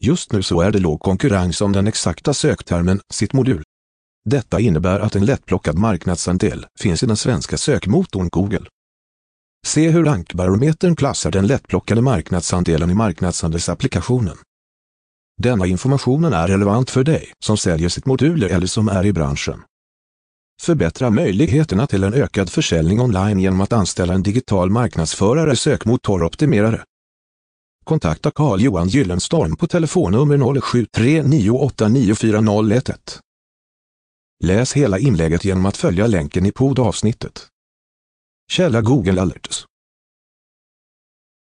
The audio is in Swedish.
Just nu så är det låg konkurrens om den exakta söktermen sitt modul. Detta innebär att en lättplockad marknadsandel finns i den svenska sökmotorn Google. Se hur rankbarometern klassar den lättplockade marknadsandelen i marknadsandelsapplikationen. Denna informationen är relevant för dig som säljer sitt moduler eller som är i branschen. Förbättra möjligheterna till en ökad försäljning online genom att anställa en digital marknadsförare sökmotoroptimerare. Kontakta Carl-Johan Gyllenstorm på telefonnummer 0739894011. Läs hela inlägget genom att följa länken i poddavsnittet. Källa Google Alerts